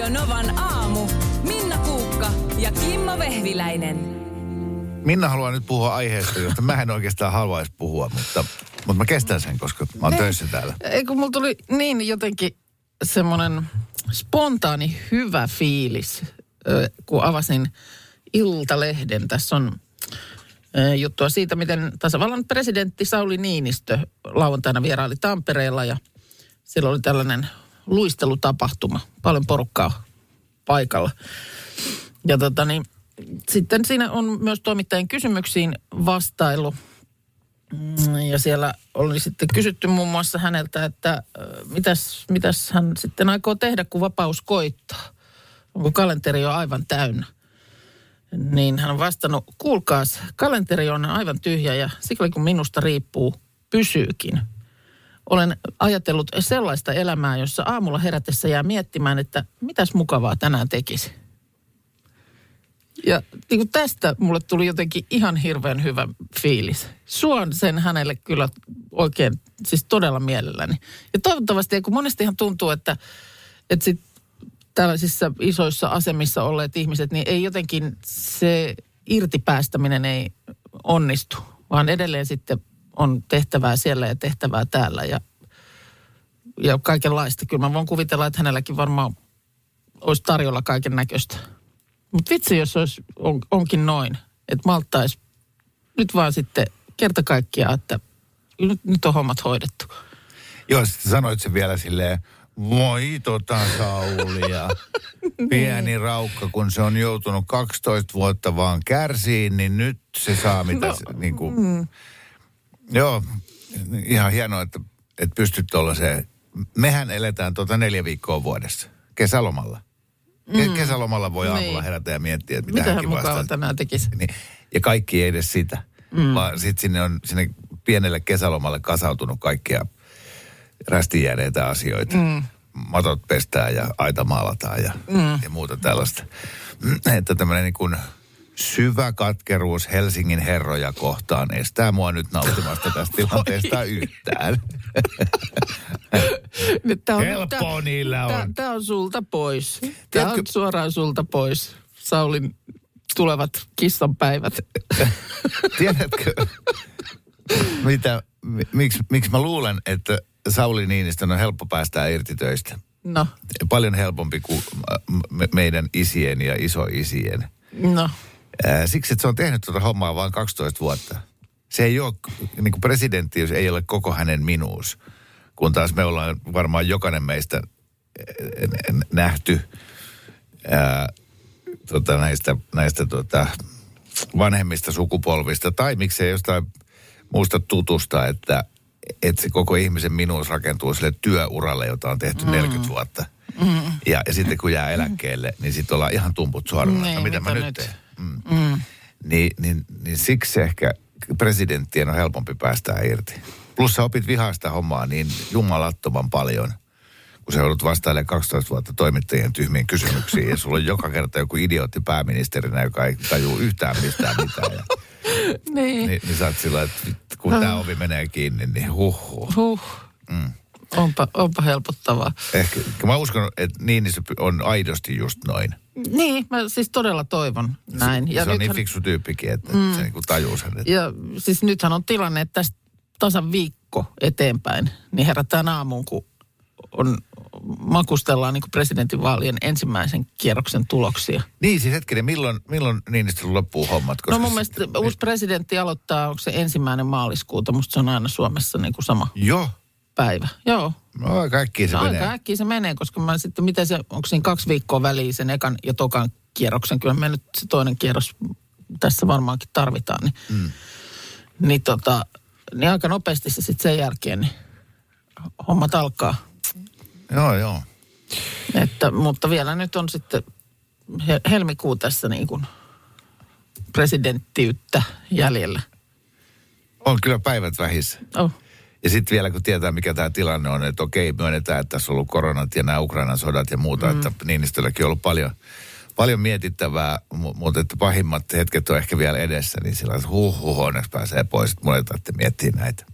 Radio Novan aamu. Minna Kuukka ja Kimmo Vehviläinen. Minna haluaa nyt puhua aiheesta, josta mä en oikeastaan haluaisi puhua, mutta, mutta mä kestän sen, koska mä oon töissä täällä. Ei kun mulla tuli niin jotenkin semmoinen spontaani hyvä fiilis, kun avasin Iltalehden. Tässä on juttua siitä, miten tasavallan presidentti Sauli Niinistö lauantaina vieraili Tampereella ja siellä oli tällainen luistelutapahtuma. Paljon porukkaa paikalla. Ja tota niin, sitten siinä on myös toimittajien kysymyksiin vastailu. Mm, Ja siellä oli sitten kysytty muun muassa häneltä, että mitäs, mitäs hän sitten aikoo tehdä, kun vapaus koittaa. Onko kalenteri jo aivan täynnä? Niin hän on vastannut, kuulkaas, kalenteri on aivan tyhjä ja sikäli kun minusta riippuu, pysyykin. Olen ajatellut sellaista elämää, jossa aamulla herätessä jää miettimään, että mitäs mukavaa tänään tekisi. Ja niin kuin tästä mulle tuli jotenkin ihan hirveän hyvä fiilis. Suon sen hänelle kyllä oikein, siis todella mielelläni. Ja toivottavasti, kun monestihan tuntuu, että, että sit tällaisissa isoissa asemissa olleet ihmiset, niin ei jotenkin se irtipäästäminen ei onnistu, vaan edelleen sitten on tehtävää siellä ja tehtävää täällä ja, ja kaikenlaista. Kyllä mä voin kuvitella, että hänelläkin varmaan olisi tarjolla kaiken näköistä. Mutta vitsi, jos olisi, on, onkin noin, että malttaisi nyt vaan sitten kerta kaikkiaan, että nyt, nyt on hommat hoidettu. Joo, sitten sanoit sen vielä silleen, voi tota Saulia. Pieni raukka, kun se on joutunut 12 vuotta vaan kärsiin, niin nyt se saa mitä No, se, niin kuin, Joo, ihan hienoa, että, että pystyt tuollaiseen. Mehän eletään tuota neljä viikkoa vuodessa, kesälomalla. Ke- Kesälomalla voi aamulla Niin. herätä ja miettiä, että mitä Mitä hän hänkin vastaa. tänään tekisi? Niin, ja kaikki ei edes sitä, mm. vaan sitten sinne on sinne pienelle kesälomalle kasautunut kaikkia rästiin jääneitä asioita. Mm. Matot pestään ja aita maalataan ja, mm. ja muuta tällaista. Että tämmöinen niin kuin syvä katkeruus Helsingin herroja kohtaan estää mua nyt nautimasta tästä tilanteesta yhtään. Tää on, Helppoa niillä on. Tämä, tämä on sulta pois. Tämä on suoraan sulta pois. Saulin tulevat kissanpäivät. Tiedätkö, mitä, mi- miksi, miksi mä luulen, että Sauli Niinistön on helppo päästää irti töistä? No, Paljon helpompi kuin äh, me, meidän isien ja isoisien. no. Siksi, että se on tehnyt tuota hommaa vain 12 vuotta. Se ei ole, niin kuin presidenttiys ei ole koko hänen minuus. Kun taas me ollaan varmaan jokainen meistä äh, nähty ää, tota, näistä, näistä tota, vanhemmista sukupolvista. Tai miksei jostain muusta tutusta, että, että se koko ihmisen minuus rakentuu sille työuralle, jota on tehty mm. 40 vuotta. Mm. Ja, ja sitten kun jää eläkkeelle, niin sitten ollaan ihan tumput suorana. Niin, no mitä, mä mitä nyt nyt? teen? Mm. Mm. Niin, niin, niin siksi ehkä presidenttien on helpompi päästää irti. Plus sä opit vihaa sitä hommaa niin jumalattoman paljon, kun sä joudut vastailemaan 12 vuotta toimittajien tyhmiin kysymyksiin ja sulla on joka kerta joku idiootti pääministerinä, joka ei tajuu yhtään mistään mitään. Ja, Niin. niin, niin sä oot sillä, että kun tämä ovi menee kiinni, niin huh, huh. Huh. Onpa, onpa helpottavaa. Ehkä, mä uskon, että Niinistö on aidosti just noin. Niin, mä siis todella toivon näin. Ja se on niin fiksu tyyppikin, että mm. se niin tajuu sen. Että... Ja siis nythän on tilanne, että tästä tasan viikko eteenpäin, niin herätään aamuun, kun on, makustellaan niin presidentinvaalien ensimmäisen kierroksen tuloksia. Niin, siis hetkinen, milloin, milloin Niinistö loppuu hommat? Koska no mun mielestä uusi presidentti aloittaa, onko se ensimmäinen maaliskuuta, musta se on aina Suomessa niin kuin sama Joo, päivä. Joo, no kaikki se no, menee. aika äkkiä se menee, koska mä sitten, miten se, onko siinä kaksi viikkoa väliin sen ekan ja tokan kierroksen, kyllä me nyt se toinen kierros tässä varmaankin tarvitaan, niin, mm. niin, tota, niin aika nopeasti se sitten sen jälkeen, niin hommat alkaa. Joo, joo. Että, mutta vielä nyt on sitten he, helmikuu tässä niin kuin presidenttiyttä jäljellä. On kyllä päivät vähissä. Oh. Ja sitten vielä kun tietää, mikä tämä tilanne on, että okei, myönnetään, että tässä on ollut koronat ja nämä Ukrainan sodat ja muuta, mm. että Niinistölläkin on ollut paljon, paljon mietittävää, mu- mutta että pahimmat hetket on ehkä vielä edessä, niin sillä on huh, huh, onneksi pääsee pois, että mulle ei tarvitse miettiä näitä.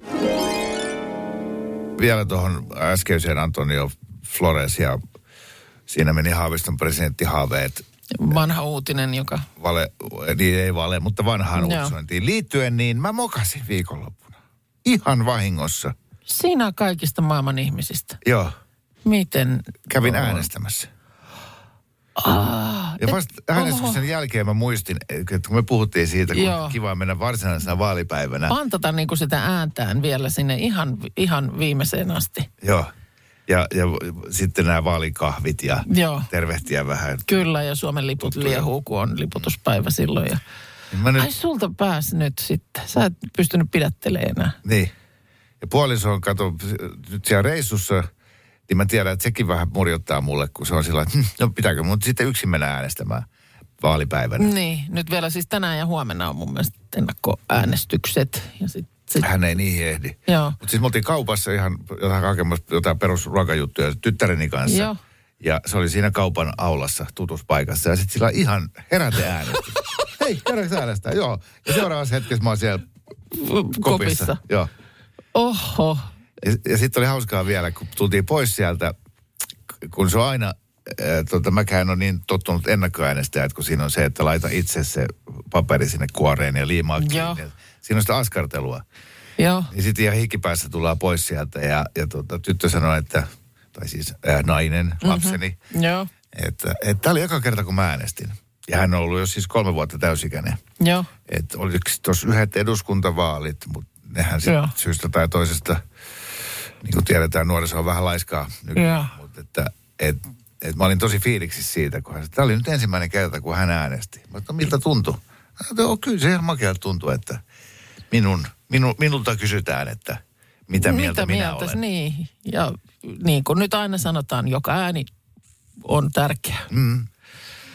Vielä tuohon äskeiseen Antonio Flores ja Siinä meni Haaviston presidenttihaaveet Vanha uutinen, joka... vale, niin ei vale, mutta vanhaan uutisointiin liittyen, niin mä mokasin viikonloppuna. Ihan vahingossa. Sinä kaikista maailman ihmisistä. Joo, Miten? kävin äänestämässä. Ah, Ja vasta äänestyksen jälkeen mä muistin, että kun me puhuttiin siitä, kun Joo. kiva mennä varsinaisena vaalipäivänä. pantata niin kuin sitä ääntään vielä sinne ihan, ihan viimeiseen asti. Joo. Ja, ja sitten nämä vaalikahvit ja Joo. tervehtiä vähän. Kyllä, ja Suomen liput liehuu, kun on liputuspäivä silloin. Ja... Mä nyt, Ai sulta pääsi nyt sitten. Sä et pystynyt pidättelemään enää. niin. Ja puoliso on kato, nyt siellä reissussa, niin mä tiedän, että sekin vähän murjottaa mulle, kun se on sillä että hm, no pitääkö mun sitten yksin mennä äänestämään vaalipäivänä. Niin, nyt vielä siis tänään ja huomenna on mun mielestä ennakkoäänestykset. Ja sit, sit, Hän ei niihin ehdi. joo. Mutta siis me oltiin kaupassa ihan jotain hakemassa jotain perusruokajuttuja tyttäreni kanssa. Joo. Ja se oli siinä kaupan aulassa tutussa paikassa. Ja sitten sillä ihan heräteäänestys. Hei, käydäänkö äänestää? Joo. Ja seuraavassa hetkessä mä oon siellä kopissa. Kopissa. Joo. Oho. Ja, ja sitten oli hauskaa vielä, kun tultiin pois sieltä, kun se on aina, äh, tota, mäkään on niin tottunut ennakkoäänestää, että kun siinä on se, että laita itse se paperi sinne kuoreen ja liimaa kiinni. Joo. Siinä on sitä askartelua. Joo. Ja sitten ihan hikipäässä tullaan pois sieltä ja, ja tota, tyttö sanoi, että, tai siis ää, nainen, lapseni, Joo. että että tämä oli eka kerta, kun mä äänestin. Ja hän on ollut jo siis kolme vuotta täysikäinen. Joo. Että oliko tuossa yhdet eduskuntavaalit, mutta nehän Joo. sitten syystä tai toisesta, niin kuin tiedetään, nuoriso on vähän laiskaa nykyään. Mutta että et, et mä olin tosi fiiliksissä siitä, kun hän, tämä oli nyt ensimmäinen kerta, kun hän äänesti. Mä sanoin, no miltä tuntui? "Joo, kyllä se ihan makealta tuntui, että minun, minu, minulta kysytään, että mitä mieltä Mitä minä mieltä? olen. Niin. Ja niin kuin nyt aina sanotaan, joka ääni on tärkeä. Mm.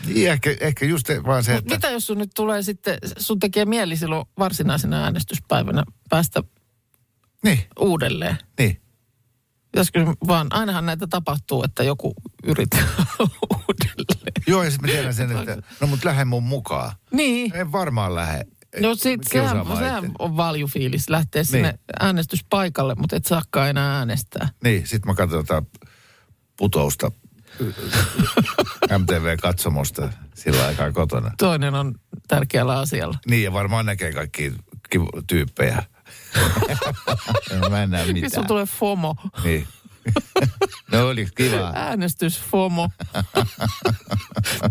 Niin, ehkä, ehkä just vaan se, Mut että... mitä jos sun nyt tulee sitten, sun tekee mieli silloin varsinaisena äänestyspäivänä päästä Niin, uudelleen? niin. Pitäisikö vaan, ainahan näitä tapahtuu, että joku yrittää uudelleen. Joo, ja sitten mä tiedän sen, että no mut lähde mun mukaan. Niin. En varmaan lähde. No sit sehän, kiusaamaan sehän on valjufiilis lähteä sinne Niin. äänestyspaikalle, mutta et saakaan enää äänestää. Niin, sit mä katson tota putousta MTV-katsomosta sillä aikaa kotona. Toinen on tärkeällä asialla. Niin, ja varmaan näkee kaikki tyyppejä. mä en näe mitään. sun tulee FOMO. Niin. no oli kiva. Äänestysfomo.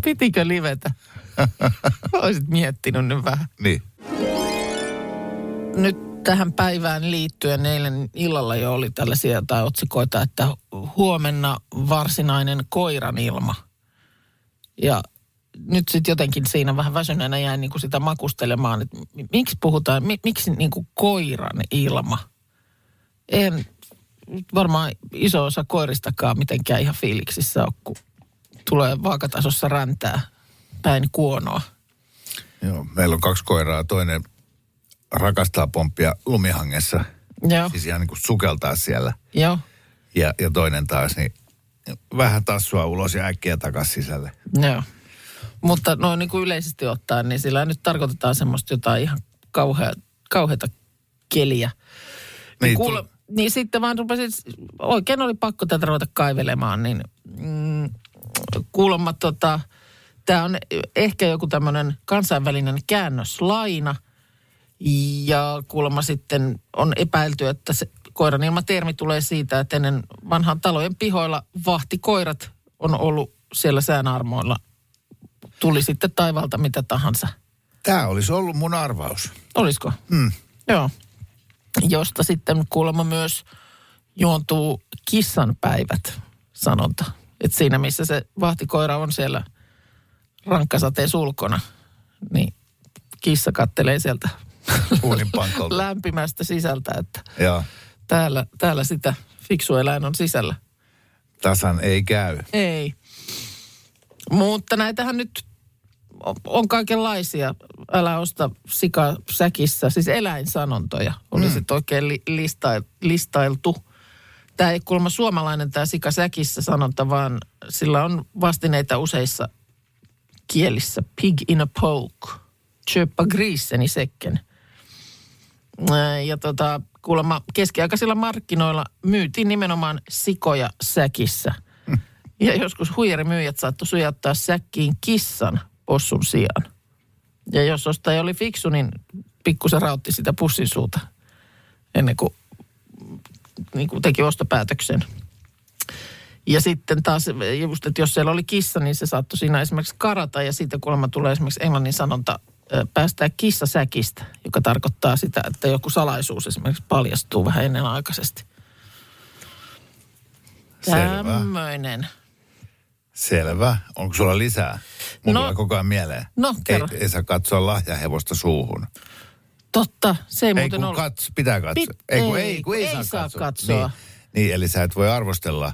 Pitikö livetä? Olisit miettinyt nyt vähän. Niin. Nyt tähän päivään liittyen eilen illalla jo oli tällaisia jotain otsikoita, että huomenna varsinainen koiran ilma. Ja nyt sitten jotenkin siinä vähän väsyneenä jäin niin kuin sitä makustelemaan, että mi- miksi puhutaan, mi, miksi niin kuin koiran ilma? En varmaan iso osa koiristakaan mitenkään ihan fiiliksissä ole, kun tulee vaakatasossa räntää päin kuonoa. Joo, meillä on kaksi koiraa. Toinen rakastaa pomppia lumihangessa. Joo, Siis ihan niin kuin sukeltaa siellä. joo, Ja, ja toinen taas, niin vähän tassua ulos ja äkkiä takaisin sisälle. joo. Mutta noin niin kuin yleisesti ottaen, niin sillä nyt tarkoitetaan semmoista jotain ihan kauhea, kauheata keliä. Niin, Niin, kuule, niin sitten vaan rupesin, oikein oli pakko tätä ruveta kaivelemaan, niin mm, kuulemma tota, tämä on ehkä joku tämmöinen kansainvälinen käännöslaina. Ja kuulemma sitten on epäilty, että se koiran ilmatermi tulee siitä, että ennen vanhan talojen pihoilla vahtikoirat on ollut siellä säänarmoilla. Tuli sitten taivalta mitä tahansa. Tämä olisi ollut mun arvaus. Olisiko? Hmm. Joo. Josta sitten kuulemma myös juontuu kissanpäivät sanonta. Että siinä missä se vahtikoira on siellä rankkasateen sulkona, niin kissa kattelee sieltä lämpimästä sisältä, että Joo, täällä, täällä sitä fiksu eläin on sisällä. tasan ei käy. Ei. Mutta näitähän nyt on- on kaikenlaisia. Älä osta sika säkissä, siis eläinsanontoja. Oli mm. sitten oikein li, listail, listailtu. Tämä ei kuulemma suomalainen tämä sika säkissä sanonta, vaan sillä on vastineita useissa kielissä. Pig in a poke. Köpa grisen i säcken. Ää, Ja tota, kuulemma keskiaikaisilla markkinoilla myytiin nimenomaan sikoja säkissä. Ja joskus huijarimyyjät saattoi sujauttaa säkkiin kissan possun sijaan. Ja jos ostaja oli fiksu, niin pikkusen rautti sitä pussin suuta ennen kuin, niin kuin teki ostopäätöksen. Ja sitten taas just, että jos siellä oli kissa, niin se saattoi siinä esimerkiksi karata ja siitä kuulemma tulee esimerkiksi englannin sanonta päästää kissa säkistä, joka tarkoittaa sitä, että joku salaisuus esimerkiksi paljastuu vähän ennenaikaisesti. Selvä. Tämmöinen. Selvä. Onko sulla lisää? Mulla No. koko ajan mieleen. No, kerro. Ei, ei saa katsoa lahjahevosta suuhun. Totta, se ei, Ei muuten kun ollut. kats, pitää katsoa. Pit- ei, kun ei, ei, kun ei, ei saa, saa katsoa. katsoa. Niin, niin, eli sä et voi arvostella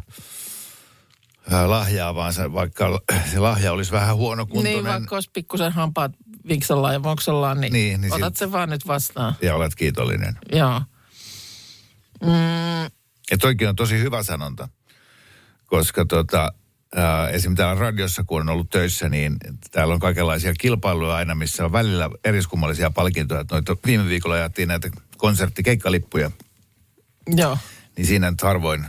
lahjaa, vaan sä, vaikka se lahja olisi vähän huonokuntoinen Niin, vaikka olisi pikkusen hampaat vinksallaan ja voksallaan, niin, Niin, niin otat silti- sen vaan nyt vastaan. ja olet kiitollinen. Joo. Mm, Ja toikin on tosi hyvä sanonta, koska tota, ää, esim. täällä radiossa, kun on ollut töissä, niin täällä on kaikenlaisia kilpailuja aina, missä on välillä eriskummallisia palkintoja. Noita, viime viikolla jaettiin näitä konserttikeikkalippuja, joo. niin siinä nyt harvoin,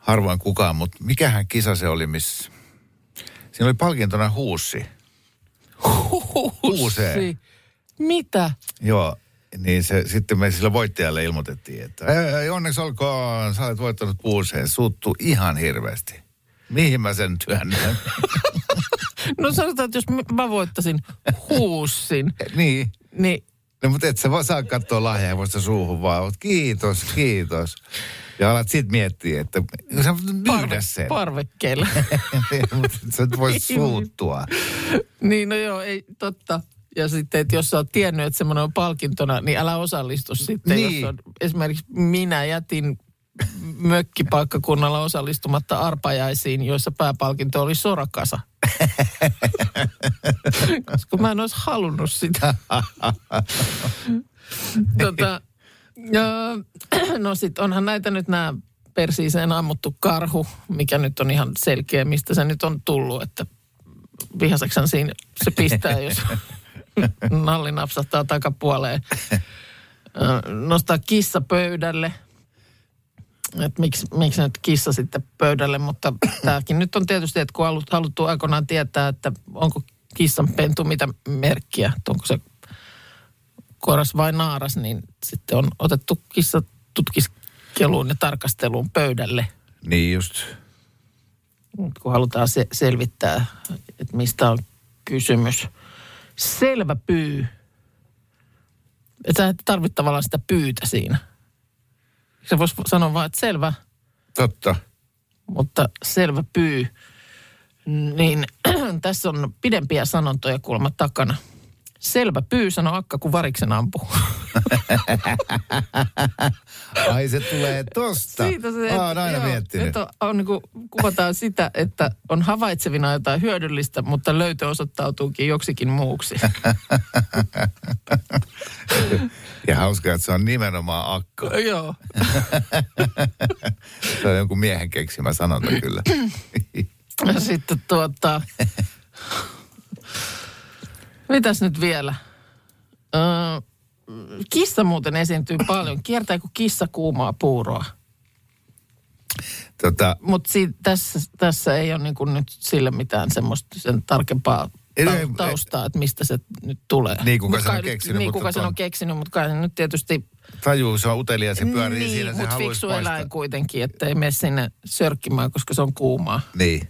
harvoin kukaan, mutta mikähän kisa se oli, missä... Siinä oli palkintona huussi. Huusee. Hussi. Mitä? Joo, niin se, sitten me sille voittajalle ilmoitettiin, että ei, onneksi olkoon, sä olet voittanut puuseen, suuttuu ihan hirveästi. Mihin mä sen työnnän? No sanotaan, että jos mä voittasin huussin, niin, niin no, mutta et sä vaan saa katsoa lahjahevosta suuhun vaan, kiitos, kiitos. Ja alat sit miettiä, että sä myydä sen. parvekkeella. mutta sä et voi suuttua. niin no joo, ei totta. Ja sitten, että jos sä oot tiennyt, että semmoinen on palkintona, niin älä osallistu sitten. Niin. Jos on, esimerkiksi minä jätin mökkipaikkakunnalla osallistumatta arpajaisiin, joissa pääpalkinto oli sorakasa. Koska mä en olisi halunnut sitä. tota, no sit onhan näitä nyt nämä persiiseen ammuttu karhu, mikä nyt on ihan selkeä, mistä se nyt on tullut, että vihaseksan siinä se pistää, jos nalli napsahtaa takapuoleen. Nostaa kissa pöydälle. Että miksi, miksi nyt kissa sitten pöydälle, mutta tämäkin nyt on tietysti, että kun on halut- haluttu aikoinaan tietää, että onko kissan pentu mitä merkkiä, että onko se koras vai naaras, niin sitten on otettu kissa tutkiskeluun ja tarkasteluun pöydälle, Niin just. kun halutaan se, selvittää, että mistä on kysymys. Selvä pyy. Että sä et tarvitse tavallaan sitä pyytä siinä. Se voisi sanoa vaan, että selvä, Totta. mutta selvä pyy. Niin tässä on pidempiä sanontoja kuulemma takana. Selvä pyy, sanoi akka, kun variksen ampuu. Ai se tulee tosta. Siitä se, Mä oon aina joo, miettinyt. Että on, on niin kuin, kuvataan sitä, että on havaitsevina jotain hyödyllistä, mutta löytö osoittautuukin joksikin muuksi. Ja hauskaa, että se on nimenomaan akka. Joo. Se on jonkun miehen keksimä sanonta kyllä. Ja sitten tuota... Mitäs nyt vielä? Öö, kissa muuten esiintyy paljon. Kiertääkö kissa kuumaa puuroa? tota, Mutta tässä, tässä ei ole niin kuin nyt sille mitään semmoista sen tarkempaa ei, taustaa, että mistä se nyt tulee. Niin, kuka sen on keksinyt, Niin, mutta kuka sen ton- on keksinyt, mutta kai se nyt tietysti... tajuu, se on utelias ja pyörii niin, siinä, se mutta haluaisi fiksu poistaa. eläin kuitenkin, että ei mene sinne sörkkimään, koska se on kuumaa. Niin.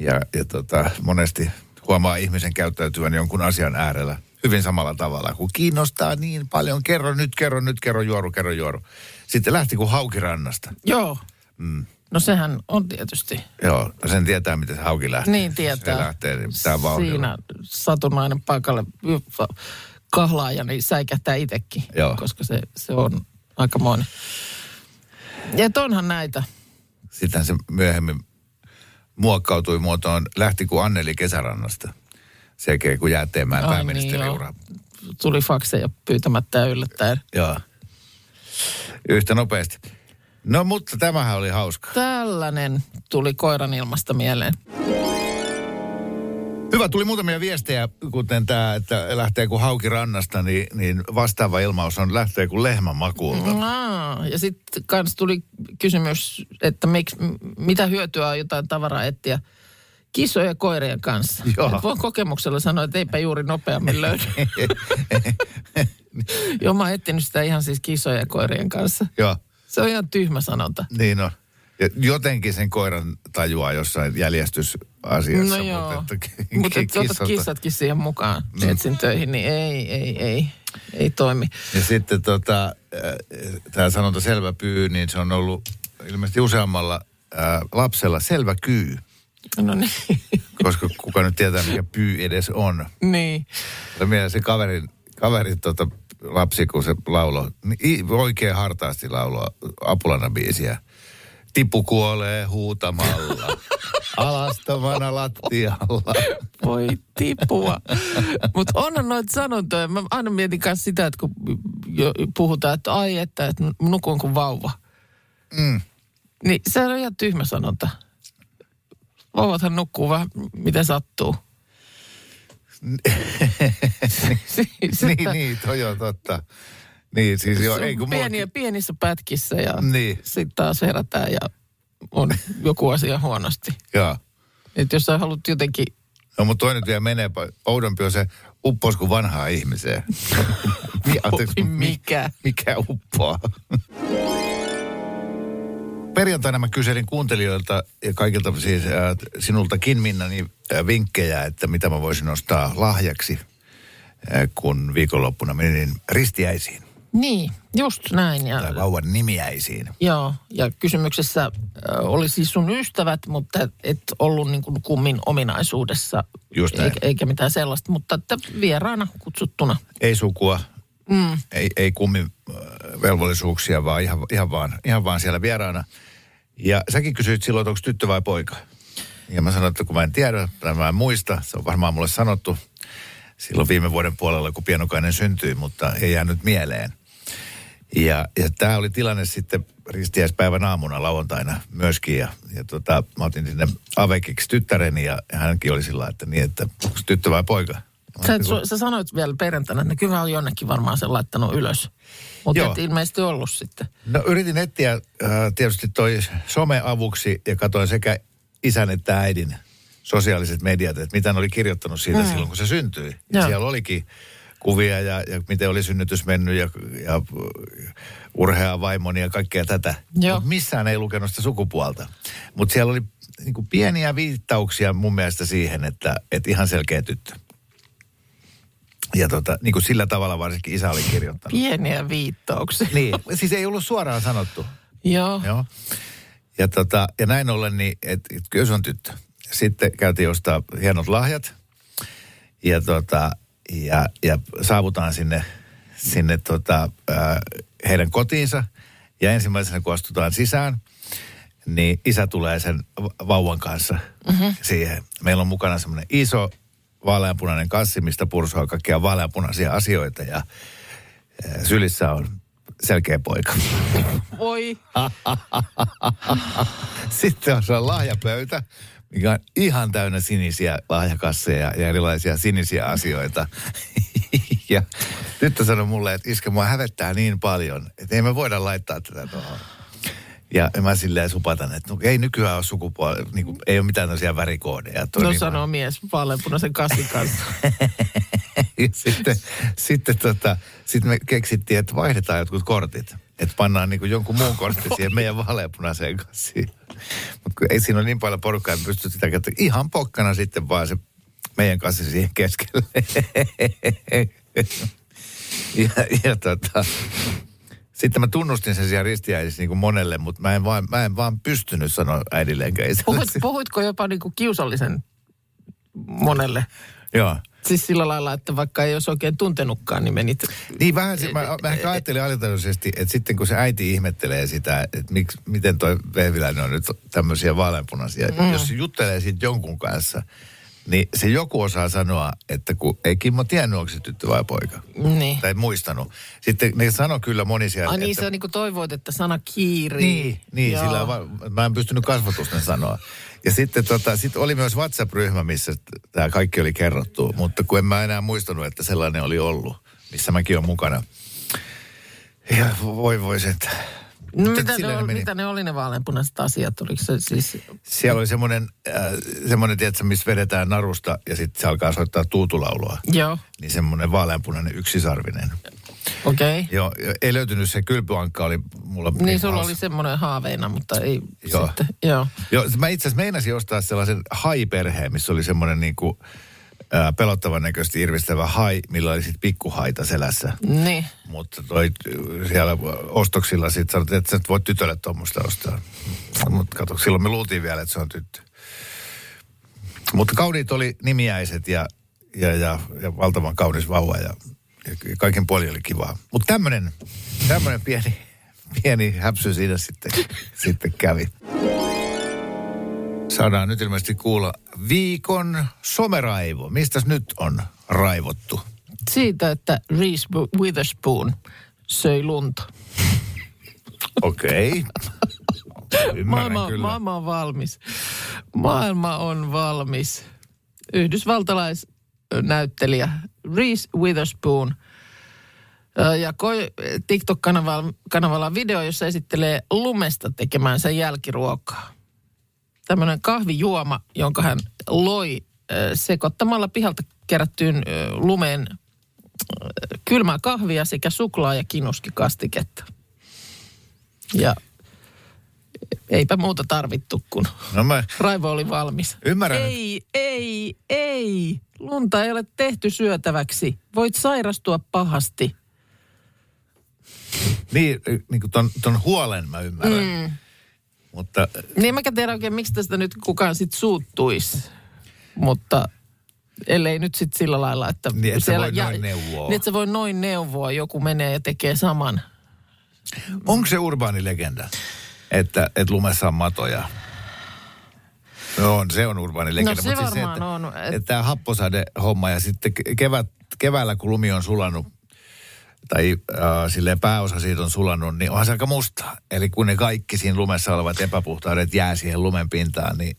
Ja, ja tota, monesti huomaa ihmisen käyttäytyvän jonkun asian äärellä hyvin samalla tavalla, kun kiinnostaa niin paljon, kerro nyt, kerro nyt, kerro juoru, kerro juoru. Sitten lähti kuin haukirannasta. Joo. Mm. No sehän on tietysti. Joo, no sen tietää, miten se hauki lähtee. Niin tietää. Se lähtee niin pitää vauhdilla. Siinä satunnainen paikalle kahlaaja, niin säikähtää itsekin, Joo. koska se, se on aikamoinen. Ja et onhan näitä. Sitten se myöhemmin muokkautui muotoon, lähti kuin Anneli Kesärannasta. Sekin kun jäätteenmäen Ai pääministeriura. niin. Tuli fakseja pyytämättä ja yllättäen. Joo. Yhtä nopeasti. No mutta tämähän oli hauska. Tällainen tuli koiran ilmasta mieleen. Hyvä, tuli muutamia viestejä, kuten tämä, että lähtee kuin hauki rannasta, niin, niin vastaava ilmaus on lähtee kuin lehmän makuulta. Aa, ja sitten kans tuli kysymys, että miksi, mitä hyötyä on jotain tavaraa etsiä kissojen ja koirien kanssa. Voin kokemuksella sanoa, että eipä juuri nopeammin löydy. Joo, mä oon etsinyt sitä ihan siis kissojen ja koirien kanssa. Joo, Se on ihan tyhmä sanonta. niin on. Jotenkin sen koiran tajuaa jossain jäljestysasiassa. No joo, Mutta, että mutta et otat kissalta- kissatkin siihen mukaan Mm. etsin töihin, niin ei, ei, ei, ei toimi. Ja sitten tota, tämä sanonta selvä pyy, niin se on ollut ilmeisesti useammalla ää, lapsella selvä kyy. No niin, Koska kuka nyt tietää, mikä pyy edes on. niin. Ja mieleen se kaverin, kaverin tota, lapsi, kun se lauloi, niin oikein hartaasti lauloa Apulana biisiä. Tipu kuolee huutamalla, alastomana lattialla. Voi tipua. Mutta onhan noita sanontoja. Mä aina mietin myös sitä, että kun puhutaan, että ai että, että nukun kuin vauva. Mm. Niin se on ihan tyhmä sanonta. Vauvathan nukkuu vähän miten sattuu. Niin, niin, toi on totta. Niin, siis joo, se on ei kun pieniä, mullakin- pienissä pätkissä ja Niin. sitten taas herätään ja on joku asia huonosti. Joo. Että jos sä haluat jotenkin, No, mutta toinen vielä menee, oudompi on se uppos kuin vanhaa ihmiseen. Mi- anteeksi, mi- mikä? mikä uppoaa? Perjantaina mä kyselin kuuntelijoilta ja kaikilta siis äh, sinultakin Minna niin, äh, vinkkejä, että mitä mä voisin ostaa lahjaksi, äh, kun viikonloppuna menin ristiäisiin Niin, just näin. Ja, tai vauvan nimiäisiin. joo, ja kysymyksessä oli siis sun ystävät, mutta et ollut niin kuin kummin ominaisuudessa. Just näin. eikä, mitään sellaista, mutta että vieraana kutsuttuna. Ei sukua, Mm. ei, ei kummin velvollisuuksia, vaan ihan, ihan, vaan, ihan vaan siellä vieraana. Ja säkin kysyit silloin, että onko tyttö vai poika. Ja mä sanoin, että kun mä en tiedä, tai mä en muista, se on varmaan mulle sanottu silloin viime vuoden puolella, kun pienokainen syntyi, mutta ei jäänyt mieleen. Ja, ja tämä oli tilanne sitten ristiäispäivän aamuna lauantaina myöskin. Ja, ja tota, mä otin sinne avekiksi tyttäreni ja hänkin oli sillä että niin, että onko tyttö vai poika. Sä, et, sä sanoit vielä perjantaina, että kyllä olen jonnekin varmaan sen laittanut ylös. Mutta et ilmeisesti ollut sitten. No yritin etsiä äh, tietysti toi someavuksi ja katsoin sekä isän että äidin sosiaaliset mediat, että mitä ne oli kirjoittanut siitä mm. silloin, kun se syntyi. Ja Joo. siellä olikin kuvia ja, ja miten oli synnytys mennyt ja, ja urhea vaimoni ja kaikkea tätä. Mut missään ei lukenut sitä sukupuolta. Mutta siellä oli niinku pieniä viittauksia mun mielestä siihen, että, että ihan selkeä tyttö. Ja tota, niin kuin sillä tavalla varsinkin isä oli kirjoittanut. Pieniä viittauksia. Niin, siis ei ollut suoraan sanottu. Joo. Joo. Ja, tota, ja näin ollen, niin, että et, kyllä se on tyttö. Sitten käytiin ostaa hienot lahjat. Ja, tota, ja, ja saavutaan sinne, sinne tota, ää, heidän kotiinsa. Ja ensimmäisenä, kun astutaan sisään, niin isä tulee sen va- vauvan kanssa mm-hmm. siihen. Meillä on mukana semmoinen iso vaaleanpunainen kassi, mistä pursoaa kaikkia vaaleanpunaisia asioita. Ja sylissä on selkeä poika. Voi. Sitten on se lahjapöytä, mikä on ihan täynnä sinisiä lahjakasseja ja erilaisia sinisiä asioita. ja tyttö sanoi mulle, että iskä, mua hävettää niin paljon, että ei me voida laittaa tätä tuohon. Ja mä silleen supatan, että no, ei nykyään ole sukupuoli, niin kuin, ei ole mitään tämmöisiä värikoodeja. Toi No niin sanoo mies vaaleanpunaisen kassin kanssa. ja sitten, sitten tota, sit me keksittiin, että vaihdetaan jotkut kortit. Että pannaan niin jonkun muun kortti siihen meidän vaaleanpunaiseen kassiin. Mutta ei siinä ole niin paljon porukkaa, että pystyt sitä käyttämään. Ihan pokkana sitten vaan se meidän kassi siihen keskelle. ja, ja tota, sitten mä tunnustin sen siellä ristiäisissä niin kuin monelle, mutta mä en, vaan, mä en vaan pystynyt sanoa äidille enkä. Puhuit, puhuitko jopa niinku kiusallisen monelle? Joo. Siis sillä lailla, että vaikka ei olisi oikein tuntenutkaan, niin menit... Niin vähän se, mä, mä ehkä ajattelin alitajuisesti, että sitten kun se äiti ihmettelee sitä, että miksi, miten toi vehviläinen on nyt tämmöisiä vaaleanpunaisia. Mm. Jos se juttelee siitä jonkun kanssa, niin se joku osaa sanoa, että kun ei Kimmo tiennyt, onko se tyttö vai poika. Niin. Tai muistanut. Sitten ne sanoi kyllä moni siellä, Ai niin, että... sä niinku toivoit, että sana kiiri. Niin, niin Joo. sillä va- mä en pystynyt kasvatusten sanoa. Ja sitten tota, sit oli myös WhatsApp-ryhmä, missä tämä kaikki oli kerrottu, mutta kun en mä enää muistanut, että sellainen oli ollut, missä mäkin olen mukana. Ja voi voi sen. No, mitä, ne meni. mitä ne oli ne vaaleanpunaiset asiat? Oliko se siis... Siellä oli semmoinen, äh, semmoinen tiedätkö, missä vedetään narusta ja sitten se alkaa soittaa tuutulaulua. Joo, Niin semmoinen vaaleanpunainen yksisarvinen. Okei. Okay. Joo, ei löytynyt se kylpyankka oli mulla. Niin sulla hauska. oli semmoinen haaveina, mutta ei Joo. sitten. Joo. Joo, mä itse asiassa meinasin ostaa sellaisen hai-perheen, missä oli semmoinen niinku, ää, pelottavan näköisesti irvistävä hai, millä oli sitten pikkuhaita selässä. Niin. Mutta toi siellä ostoksilla sitten sanottiin, että sä et voi tytölle tuommoista ostaa. Mutta kato, silloin me luultiin vielä, että se on tyttö. Mutta kauniit oli nimiäiset ja, ja, ja, ja valtavan kaunis vauva ja kaiken puoli oli kivaa. Mutta tämmöinen tämmönen pieni, pieni häpsy siinä sitten, sitten kävi. Saadaan nyt ilmeisesti kuulla viikon someraivo. Mistäs nyt on raivottu? Siitä, että Reese Witherspoon söi lunta. Okei. Ymmärrän Maailma, kyllä. maailma on valmis. Maailma on valmis. Yhdysvaltalaisnäyttelijä Reese Witherspoon ja koi TikTok-kanavalla video, jossa esittelee lumesta tekemänsä jälkiruokaa. Tämmöinen kahvijuoma, jonka hän loi sekoittamalla pihalta kerättyyn lumeen kylmää kahvia sekä suklaa- ja kinuskikastiketta. Ja eipä muuta tarvittu, kun No mä Raivo oli valmis. Ymmärrän, Ei, ei, ei. Lunta ei ole tehty syötäväksi. Voit sairastua pahasti. niin, niin kuin ton, ton huolen mä ymmärrän. Mm. Mutta Niin mä tiedä oikein, miksi tästä nyt kukaan sit suuttuisi. Mutta ellei nyt sit sillä lailla, että... Niin, et sä voi noin neuvoa. Niin, että sä voi noin neuvoa. Joku menee ja tekee saman. onko se urbaani legenda, että, että lumessa on matoja? No on, se on urbaani legenda. No se mutta siis varmaan että, on, et- Että tämä happosade homma ja sitten ke- kevät, keväällä kun lumi on sulanut, tai äh, silleen pääosa siitä on sulanut, niin onhan se aika musta. Eli kun ne kaikki siinä lumessa olevat epäpuhtaudet jää siihen lumen pintaan, niin,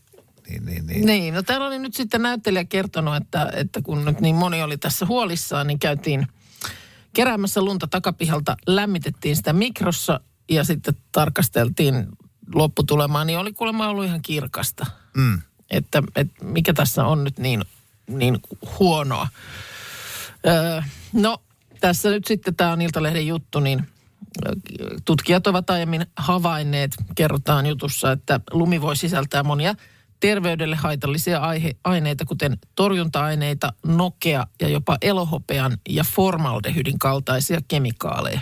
niin, niin, niin. Niin, no täällä oli nyt sitten näyttelijä kertonut, että, että kun nyt niin moni oli tässä huolissaan, niin käytiin keräämässä lunta takapihalta, lämmitettiin sitä mikrossa ja sitten tarkasteltiin lopputulemaa, niin oli kuulemma ollut ihan kirkasta. Mm. Että, että mikä tässä on nyt niin, niin huonoa. Öö, no, tässä nyt sitten tämä on Iltalehden juttu, niin tutkijat ovat aiemmin havainneet, kerrotaan jutussa, että lumi voi sisältää monia terveydelle haitallisia aihe, aineita, kuten torjunta-aineita, nokea ja jopa elohopean ja formaldehydin kaltaisia kemikaaleja.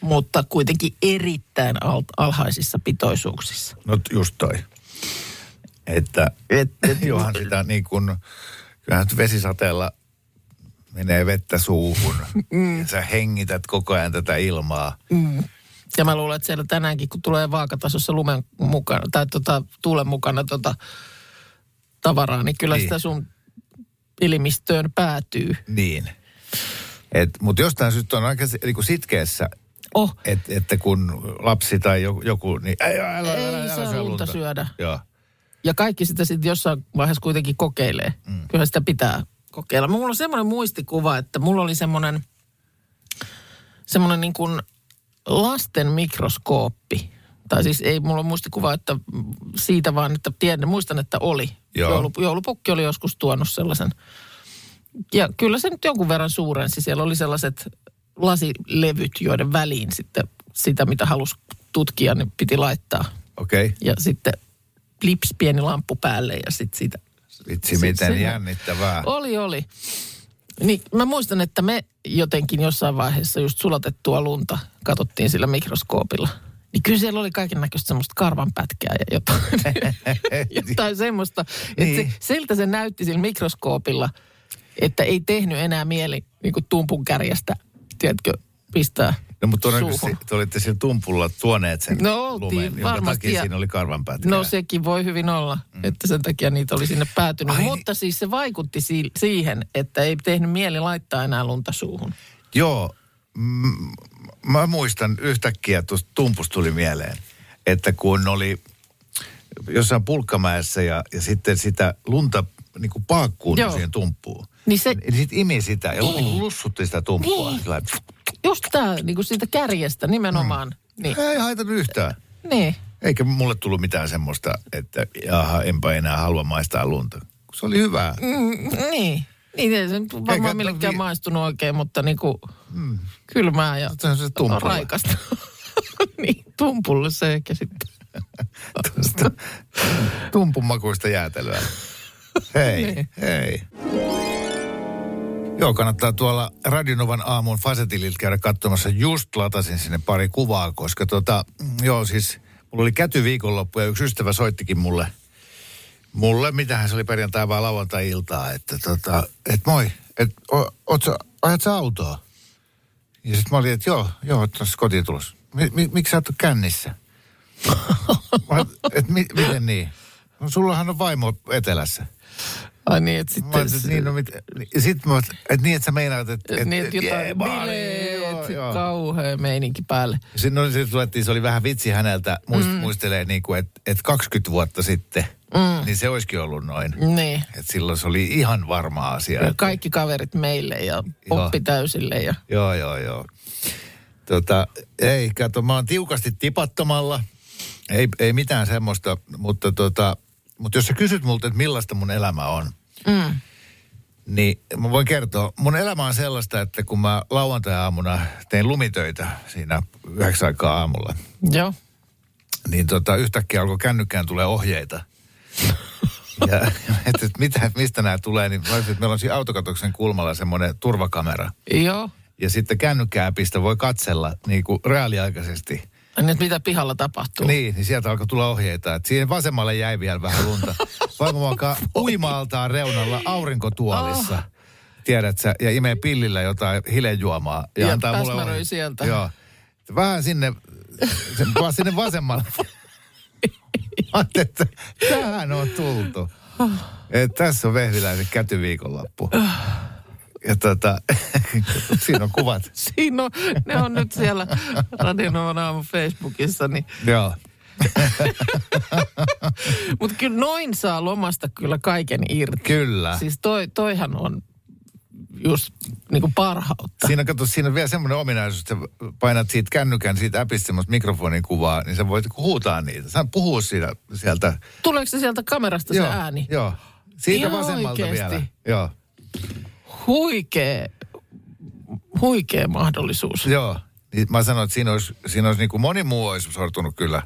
Mutta kuitenkin erittäin al- alhaisissa pitoisuuksissa. No just toi. Että Et, et, johan sitä niin kuin, kyllähän vesisateella menee vettä suuhun. Mm. Ja sä hengität koko ajan tätä ilmaa. Ja mä luulen, että siellä tänäänkin, kun tulee vaakatasossa lumen mukana, tai tota, tuulen mukana tota tavaraa, niin kyllä Niin. niin. sitä sun elimistöön päätyy. Niin. Mutta jostain syystä on aika niinku sitkeässä, Oh, et, että kun lapsi tai joku, joku niin ei, älä, älä, Ei älä, älä, saa lunta syödä. Joo. ja kaikki sitä sitten jossain vaiheessa kuitenkin kokeilee. Mm. Kyllä sitä pitää kokeilla. Mulla on semmoinen muistikuva, että mulla oli semmoinen, semmoinen niin kuin lasten mikroskooppi. Tai siis ei mulla ole muistikuva, että siitä vaan, että tiedän, muistan, että oli. Joo. Joulu, joulupukki oli joskus tuonut sellaisen. Ja kyllä se nyt jonkun verran suurensi. Siellä oli sellaiset lasilevyt, joiden väliin sitten sitä, mitä halusi tutkia, niin piti laittaa. Okei. Okay. Ja sitten lips pieni lamppu päälle ja sitten siitä. Vitsi, Se- miten se- jännittävää. Oli, oli. Niin mä muistan, että me jotenkin jossain vaiheessa just sulatettua lunta katsottiin sillä mikroskoopilla. Niin kyllä siellä oli kaiken näköistä semmoista karvanpätkää ja jotain, jotain semmoista. Että Niin. se, siltä se näytti sillä mikroskoopilla, että ei tehnyt enää mieli niin kuin tumpun kärjestä, tiedätkö, pistää No mutta todennäköisesti te olitte sillä tumpulla tuoneet sen No oltiin, lumen, jonka varmasti, takia ja- siinä oli karvanpätkää. No sekin voi hyvin olla, mm. että sen takia niitä oli sinne päätynyt. Ai niin. Mutta siis se vaikutti si- siihen, että ei tehnyt mieli laittaa enää lunta suuhun. Joo, mm, mä muistan yhtäkkiä, tuosta tumpusta tuli mieleen, että kun oli jossain pulkkamäessä ja, ja sitten sitä lunta niin kuin paakkuun Joo. siihen tumppuun. Niin se, Eli sitten imi sitä ja niin. lussutti sitä tumppua. Niin. Sillä just tämä niin siitä kärjestä nimenomaan. Niin, Ei haitannut yhtään. niin. Eikä mulle tullut mitään semmoista, että jaha, enpä enää halua maistaa lunta. Se oli hyvää. Mm, niin. Niin, ei se nyt Eikä varmaan millekään vi- maistunut oikein, mutta niin kuin mm. kylmää ja Se on se tumpulla. raikasta. niin, tumpulle se ehkä sitten. Tuosta jäätelyä. Hei, Niin. hei. Joo, kannattaa tuolla Radionovan aamun Fasetililta käydä katsomassa. Just latasin sinne pari kuvaa, koska tota, mm, joo siis, mulla oli käty viikonloppu ja yksi ystävä soittikin mulle, mulle, mitähän se oli perjantai vai lauantai-iltaa, että tota, et moi, et o, oot sä, ajat sä autoa? Ja sitten mä olin, että joo, joo, tuossa kotiin tulossa. Mi, mi, miksi sä oot kännissä? Et mi, miten niin? No sullahan on vaimo etelässä. Ai niin, että Mä sitten... että niin, no, mit, ja sitten mä, että niin, että sä meinaat, että... Et, niin, että jotain jee, mä bileet, joo. kauhea meininki päälle. Sitten no, sit luettiin, se oli vähän vitsi häneltä, muist, mm. muistelee niin kuin, että, että 20 vuotta sitten, mm. niin se olisikin ollut noin. Niin. Että silloin se oli ihan varma asia. Ja että- kaikki kaverit meille ja oppi täysille. Ja... Joo, joo, joo. Tota, ei, kato, mä oon tiukasti tipattomalla. Ei, ei mitään semmoista, mutta, tota, mutta jos sä kysyt multa, että millaista mun elämä on, Mm. niin mä voin kertoa. Mun elämä on sellaista, että kun mä lauantai-aamuna tein lumitöitä siinä yhdeksän aikaa aamulla, Joo. niin tota, yhtäkkiä alkoi kännykkään tulee ohjeita. ja että, että mitä, mistä nämä tulee, niin mä olisin, että meillä on siinä autokatoksen kulmalla semmoinen turvakamera. Joo. Ja sitten kännykkääpistä voi katsella niin kuin reaaliaikaisesti. Nyt mitä pihalla tapahtuu? Niin, niin sieltä alkoi tulla ohjeita, että siihen vasemmalle jäi vielä vähän lunta. Vaimo makaa uima-altaan reunalla aurinkotuolissa. Oh. Tiedät sä, ja imee pillillä jotain hilejuomaa. Ja antaa mulle ohjeita. sieltä. Joo. Vähän sinne, se, vaan sinne vasemmalle. Ajattelin, että tähän on tultu. Et tässä on Vehviläisen kätyviikonloppu. Ja tota, siinä on kuvat. Siinä on, ne on nyt siellä Radionovan aamun Facebookissa. Niin. Joo. Mutta kyllä noin saa lomasta kyllä kaiken irti. Kyllä. Siis toi, toihan on just niinku parhautta. Siinä, kato, siinä on vielä semmoinen ominaisuus, että painat siitä kännykän, siitä appista semmoista mikrofonin kuvaa, niin sä voit huutaa niitä. Sä puhuu siitä, sieltä. Tuleeko se sieltä kamerasta se ääni? Joo. Siitä Ihan vasemmalta oikeesti? vielä. Joo. Huikee, huikee mahdollisuus. Joo. Niin mä sanoin, että siinä olisi, siinä olisi niin kuin moni muu olisi sortunut kyllä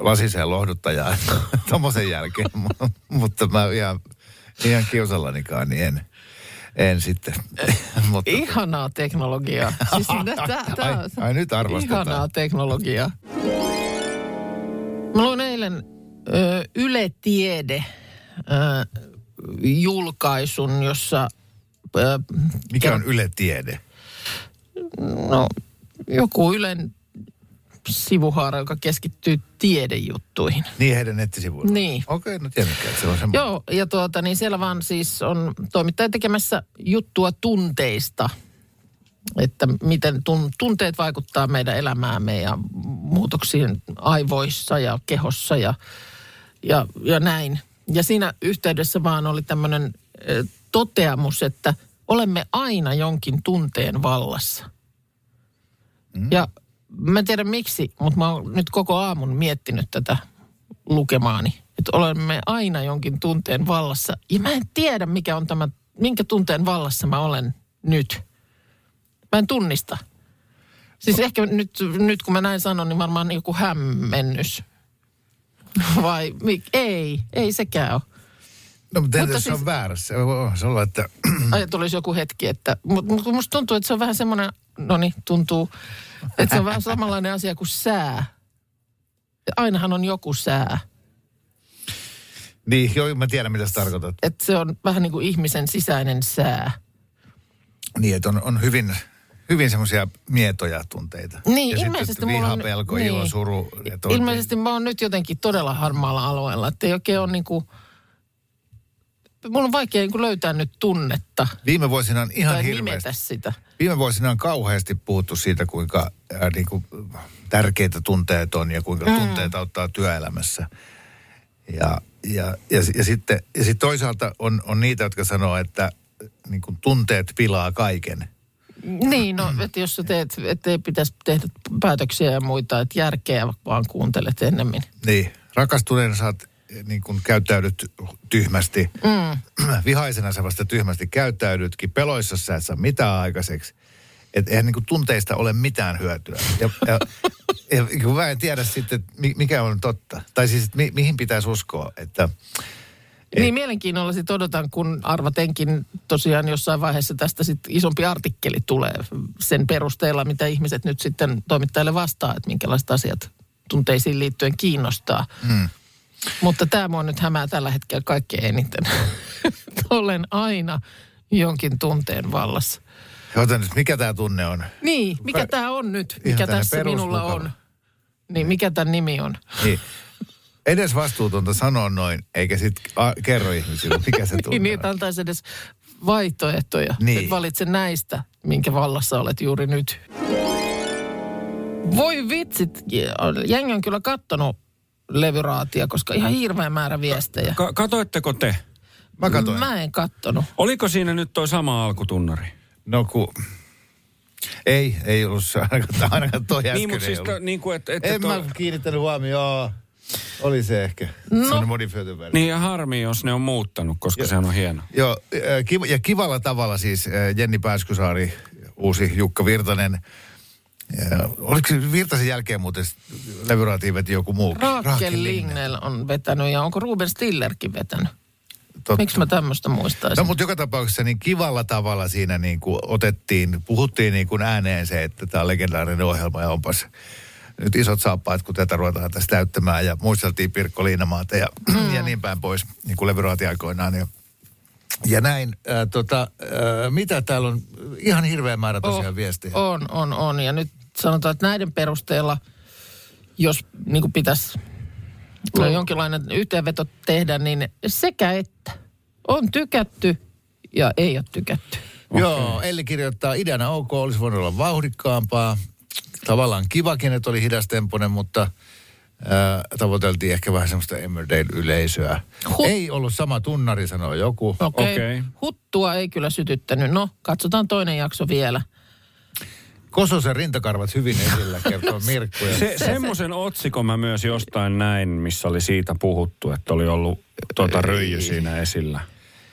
lasiseen lohduttajaan tommosen jälkeen. Mu- Mutta mä ihan, ihan kiusallanikaan, niin en, en sitten. Mutta, Ihanaa teknologiaa. Siis tää, tää, Ai- ai nyt arvostetaan. Ihanaa teknologiaa. Mä luin eilen ö, Yle Tiede ö, julkaisun, jossa ö, mikä on Yle Tiede? no, joku Ylen sivuhaara, joka keskittyy tiedejuttuihin. Niin heidän nettisivuilla. Niin. Okei, no tiedätkö, että se on semmoinen. Joo, ja tuota, niin siellä vaan siis on toimittaja tekemässä juttua tunteista. Että miten tun, tunteet vaikuttaa meidän elämäämme ja muutoksiin aivoissa ja kehossa ja, ja, ja näin. Ja siinä yhteydessä vaan oli tämmöinen toteamus, että olemme aina jonkin tunteen vallassa. Mm. Ja mä en tiedä miksi, mutta mä oon nyt koko aamun miettinyt tätä lukemaani. Että olemme aina jonkin tunteen vallassa. Ja mä en tiedä, mikä on tämä, minkä tunteen vallassa mä olen nyt. Mä en tunnista. Siis ehkä nyt, nyt kun mä näin sanon, niin varmaan joku hämmennys. Vai mik? ei, ei sekään ole. No, mutta Mutta jos se on siis- väärässä? Se olla, että Ai, tulisi joku hetki, että... Mutta mut, musta tuntuu, että se on vähän semmoinen... No niin, tuntuu, että se on vähän samanlainen asia kuin sää. Ainahan on joku sää. niin, joo, mä tiedän mitä sä tarkoitat. Että se on vähän niin kuin ihmisen sisäinen sää. Niin, että on, on hyvin, hyvin semmoisia mietoja tunteita. Niin, ja ilmeisesti sitten mulla viha, on- pelko, niin. ilo, suru. On- Ilmeisesti mä oon nyt jotenkin todella harmaalla alueella, että ei oikein ole niin kuin... Mulla on vaikea niin löytää nyt tunnetta Viime vuosina on ihan hirveästi. sitä. Viime vuosina on kauheasti puhuttu siitä, kuinka ää, niin kuin, tärkeitä tunteet on ja kuinka mm. tunteet auttaa työelämässä. Ja, ja, ja, ja, sitten, ja sitten toisaalta on, on niitä, jotka sanoo, että niin kuin tunteet pilaa kaiken. Niin, no, että jos sä teet, ettei pitäisi tehdä päätöksiä ja muita, että järkeä vaan kuuntelet ennemmin. Niin, rakastuneena saat niin kuin käyttäydyt tyhmästi. Mm. Vihaisena sä vasta tyhmästi käyttäydytkin. Peloissa sä et saa mitään aikaiseksi. Että eihän niin kuin tunteista ole mitään hyötyä. Ja, ja, ja kun mä en tiedä sitten, mikä on totta. Tai siis, mi, mihin pitäisi uskoa, että... Et... Niin mielenkiinnolla sitten odotan, kun arvatenkin tosiaan jossain vaiheessa tästä sit isompi artikkeli tulee sen perusteella, mitä ihmiset nyt sitten toimittajille vastaa, että minkälaiset asiat tunteisiin liittyen kiinnostaa. Mm. Mutta tämä mua nyt hämää tällä hetkellä kaikkein eniten. Olen aina jonkin tunteen vallassa. Otan nyt, mikä tämä tunne on? Niin, mikä tämä on nyt, mikä tässä minulla on. Niin, mikä tämän nimi on? Niin. Edes vastuutonta sanoa noin, eikä sitten kerro ihmisille, mikä se tunne niin, on. antaisi edes vaihtoehtoja. Niin. Et valitse näistä, minkä vallassa olet juuri nyt. Voi vitsit, jengi on kyllä kattonut levyraatia, koska ihan hirveä määrä viestejä. Ka- katoitteko te? Mä katoin. Mä en kattonut. Oliko siinä nyt toi sama alkutunnari? No ku... Ei, ei ollut se ainakaan, ainakaan toi Niin, mutta siis to, niin kuin, että... että en toi... mä kiinnittänyt huomioon, Oli se ehkä. No. Se on modifioitu Niin ja harmi, jos ne on muuttanut, koska se on hieno. Joo, kiva, ja kivalla tavalla siis Jenni Pääskysaari, uusi Jukka Virtanen, ja, oliko se Virtasen jälkeen muuten levyraatiin veti joku muu? Raakel Lignell on vetänyt ja onko Ruben Stillerkin vetänyt? Totta. Miksi mä tämmöistä muistaisin? No mutta joka tapauksessa niin kivalla tavalla siinä niin kuin otettiin, puhuttiin niin kuin ääneen se, että tämä on legendaarinen ohjelma ja onpas nyt isot saappaat, kun tätä ruvetaan tässä täyttämään ja muisteltiin Pirkko Liinamaata ja, mm. ja niin päin pois, niin kuin levyraati aikoinaan. Ja, ja näin, äh, tota, äh, mitä täällä on? Ihan hirveä määrä tosiaan oh, viestejä. On, on, on. Ja nyt sanotaan, että näiden perusteella, jos niin kuin pitäisi no. jonkinlainen yhteenveto tehdä, niin sekä että on tykätty ja ei ole tykätty. Okay. Joo, Elli kirjoittaa, ideana ok, olisi voinut olla vauhdikkaampaa. Tavallaan kivakin, että oli hidastemponen, mutta äh, tavoiteltiin ehkä vähän semmoista Emmerdale-yleisöä. Hut... Ei ollut sama tunnari, sanoo joku. Okei. Okay. Okay. Huttua ei kyllä sytyttänyt. No, katsotaan toinen jakso vielä. Kososen rintakarvat hyvin esillä, kertoo Mirkku. Se, semmoisen otsikon mä myös jostain näin, missä oli siitä puhuttu, että oli ollut tuota ryijy siinä esillä.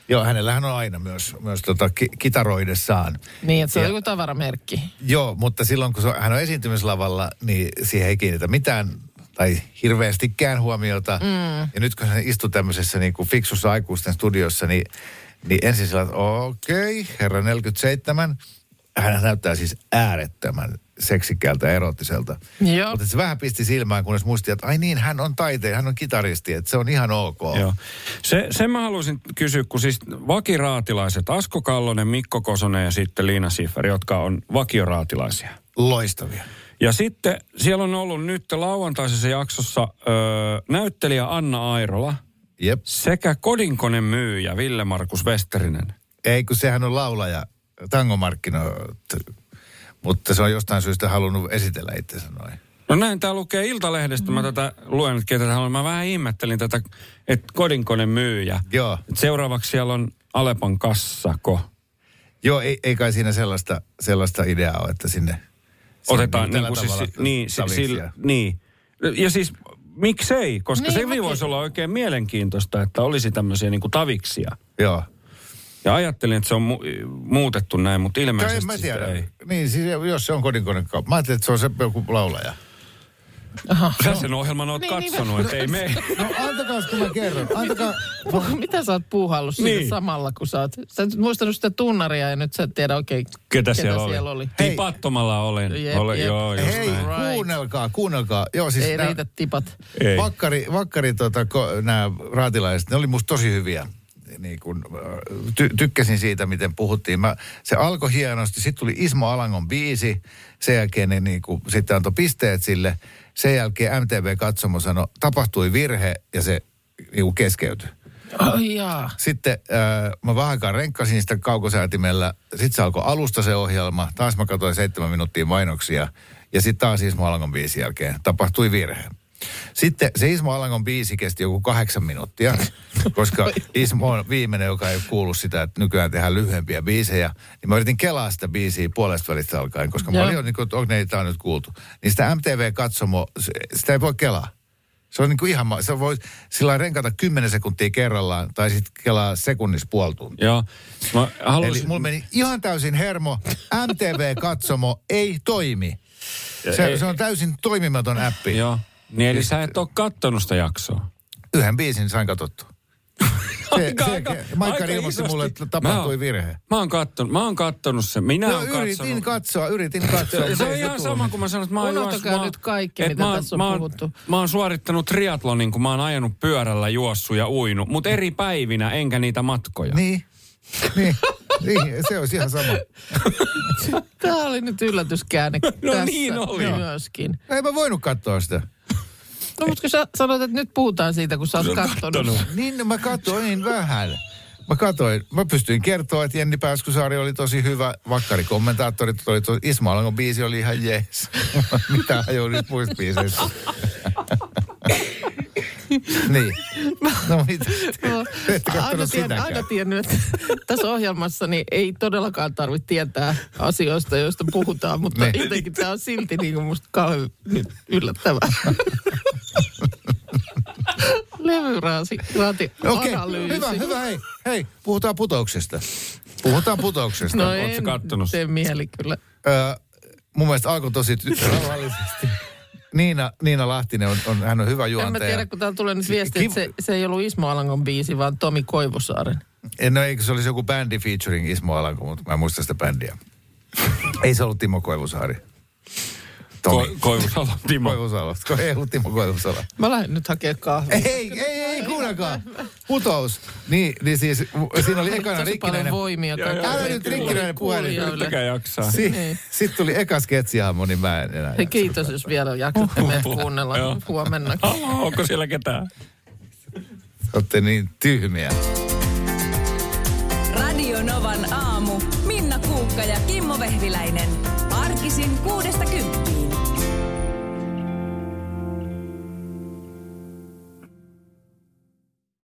Joo, hänellähän on aina myös, myös tota ki- kitaroidessaan. Niin, että se on joku tavaramerkki. Joo, mutta silloin kun hän on esiintymislavalla, niin siihen ei kiinnitä mitään tai hirveästikään huomiota. Mm. Ja nyt kun hän istuu tämmöisessä niin kuin fiksussa aikuisten studiossa, niin, niin ensin sillä okei, okay, herra 47, hän näyttää siis äärettömän seksikkäältä ja erottiselta. Joo. Mutta se vähän pisti silmään, kunnes muisti, että ai niin, hän on taiteilija, hän on kitaristi, että se on ihan ok. Joo. Se, sen mä haluaisin kysyä, kun siis vakiraatilaiset, Asko Kallonen, Mikko Kosonen ja sitten Liina Schiffer, jotka on vakioraatilaisia. Loistavia. Ja sitten siellä on ollut nyt lauantaisessa jaksossa öö, näyttelijä Anna Airola Jep. sekä kodinkonen myyjä Ville-Markus Westerinen. Ei, kun sehän on laulaja tangomarkkinoilla, mutta se on jostain syystä halunnut esitellä itsensä noin. No näin, tämä lukee Iltalehdestä. Mä tätä luen, että ketä on. Mä vähän ihmettelin tätä, että kodinkone myyjä. Joo. Et seuraavaksi siellä on Alepan kassako. Joo, ei, ei kai siinä sellaista, sellaista ideaa ole, että sinne... Otetaan niin kuin siis, niin, sillä, niin. Ja siis miksei, koska niin, se voisi olla oikein mielenkiintoista, että olisi tämmöisiä niin kuin taviksia. Joo. Ja ajattelin, että se on mu- muutettu näin, mutta ilmeisesti en mä tiedä. ei. Niin, siis jos se on kodinkonekauppa. Mä ajattelin, että se on se joku laulaja. Aha, Sä no. sen ohjelman oot niin, niin katsonut, niin, että ei me. No antakaa kun mä kerron. Antakaa. Mitä sä oot puuhallut niin. samalla, kun sä oot... Sä et muistanut sitä tunnaria ja nyt sä et tiedä oikein, ketä, ketä siellä, oli. siellä oli. Hei. Tipattomalla olen. Jep, olen jep. Joo, just Hei, näin. kuunnelkaa, kuunnelkaa. Joo, siis ei nää, riitä tipat. Ei. Vakkari, vakkari tota, nämä raatilaiset, ne oli musta tosi hyviä niin kuin, ty, tykkäsin siitä, miten puhuttiin. Mä, se alkoi hienosti, sitten tuli Ismo Alangon biisi, sen jälkeen ne niin kuin, sitten antoi pisteet sille. Sen jälkeen MTV-katsomo sanoi, tapahtui virhe ja se niin kuin keskeytyi. Oh, jaa. Sitten äh, mä vähän aikaa renkkasin sitä kaukosäätimellä. Sitten se alkoi alusta se ohjelma. Taas mä katsoin seitsemän minuuttia mainoksia. Ja sitten taas Ismo Alangon biisin jälkeen tapahtui virhe. Sitten se Ismo Alangon biisi kesti joku kahdeksan minuuttia, koska Ismo on viimeinen, joka ei kuulu sitä, että nykyään tehdään lyhyempiä biisejä. Niin mä yritin kelaa sitä biisiä puolesta välistä alkaen, koska Joo. mä olin jo niin kuin, että okei, tämä on nyt kuultu. Niin sitä MTV-katsomo, sitä ei voi kelaa. Se on niin kuin ihan, se voi sillä renkata 10 sekuntia kerrallaan, tai sitten kelaa sekunnissa puoli tuntia. Joo. Mä haluaisin... Eli mulla meni ihan täysin hermo, MTV-katsomo ei toimi. Se, se on täysin toimimaton appi. Joo. Niin eli sä et ole kattonut sitä jaksoa? Yhden biisin sain katsottua. Se, aika, se, aika, Maikka ilmoitti mulle, että tapahtui mä, virhe. Mä oon kattonut, mä oon kattonut sen. Minä no, oon yritin katsonut. katsoa, yritin katsoa. Se, se on ihan sama, kun mä sanon, että mä oon Unohtakaa juos, nyt kaikki, mitä mä, tässä on mä, oon, puhuttu. mä oon suorittanut triatlonin, kun mä oon ajanut pyörällä, juossut ja uinut, mutta eri päivinä, enkä niitä matkoja. Niin, niin, niin, se olisi ihan sama. Tämä oli nyt yllätyskäänne No tässä niin oli. myöskin. Ei mä voinut katsoa sitä. No mutta kun sä sanoit, että nyt puhutaan siitä, kun sä oot kattonut. Niin, no mä katsoin vähän. Mä katsoin, mä pystyin kertoa, että Jenni Pääskysaari oli tosi hyvä. Vakkari kommentaattorit oli tosi, Ismo Alangon biisi oli ihan jees. Mitä ajoin nyt muista biiseistä? niin. No mitä? No, Ette aina, tien, aina tiennyt, että tässä ohjelmassa niin ei todellakaan tarvitse tietää asioista, joista puhutaan, mutta Niin. jotenkin tämä on silti niin kuin musta kauhean yllättävää. Levyraati raati Okei, analyysi. hyvä, hyvä, hei, hei, puhutaan putouksesta. Puhutaan putouksesta. No Ootko en kattonut? tee mieli kyllä. Öö, mun mielestä alkoi tosi rauhallisesti. Niina, Niina Lahtinen on, on, hän on hyvä En mä juontaja. tiedä, kun täällä tulee nyt viesti, että se, se ei ollut Ismo Alangon biisi, vaan Tomi Koivusaaren. En, no eikö se olisi joku bändi featuring Ismo Alanko, mutta mä en muista sitä bändiä. ei se ollut Timo Koivusaari. Tomi. Ko- Koivusalo, Timo. Koivusalo. Ko- Ei ollut Timo Koivusalo. Mä lähden nyt hakemaan kahvia. Ei, ei, ei, kuunnelkaa. Putous. Niin, niin siis siinä oli ekana rikkinäinen. voimia. Joo, joo, Älä nyt rikkinäinen puhelin. Yrittäkää jaksaa. Si- Niin. Sitten tuli eka sketsihahmo, niin mä en enää. Hei, kiitos, jos vielä jaksatte meidät kuunnella huomenna. Onko siellä ketään? Olette niin tyhmiä. Radio Novan aamu. Minna Kuukka ja Kimmo Vehviläinen.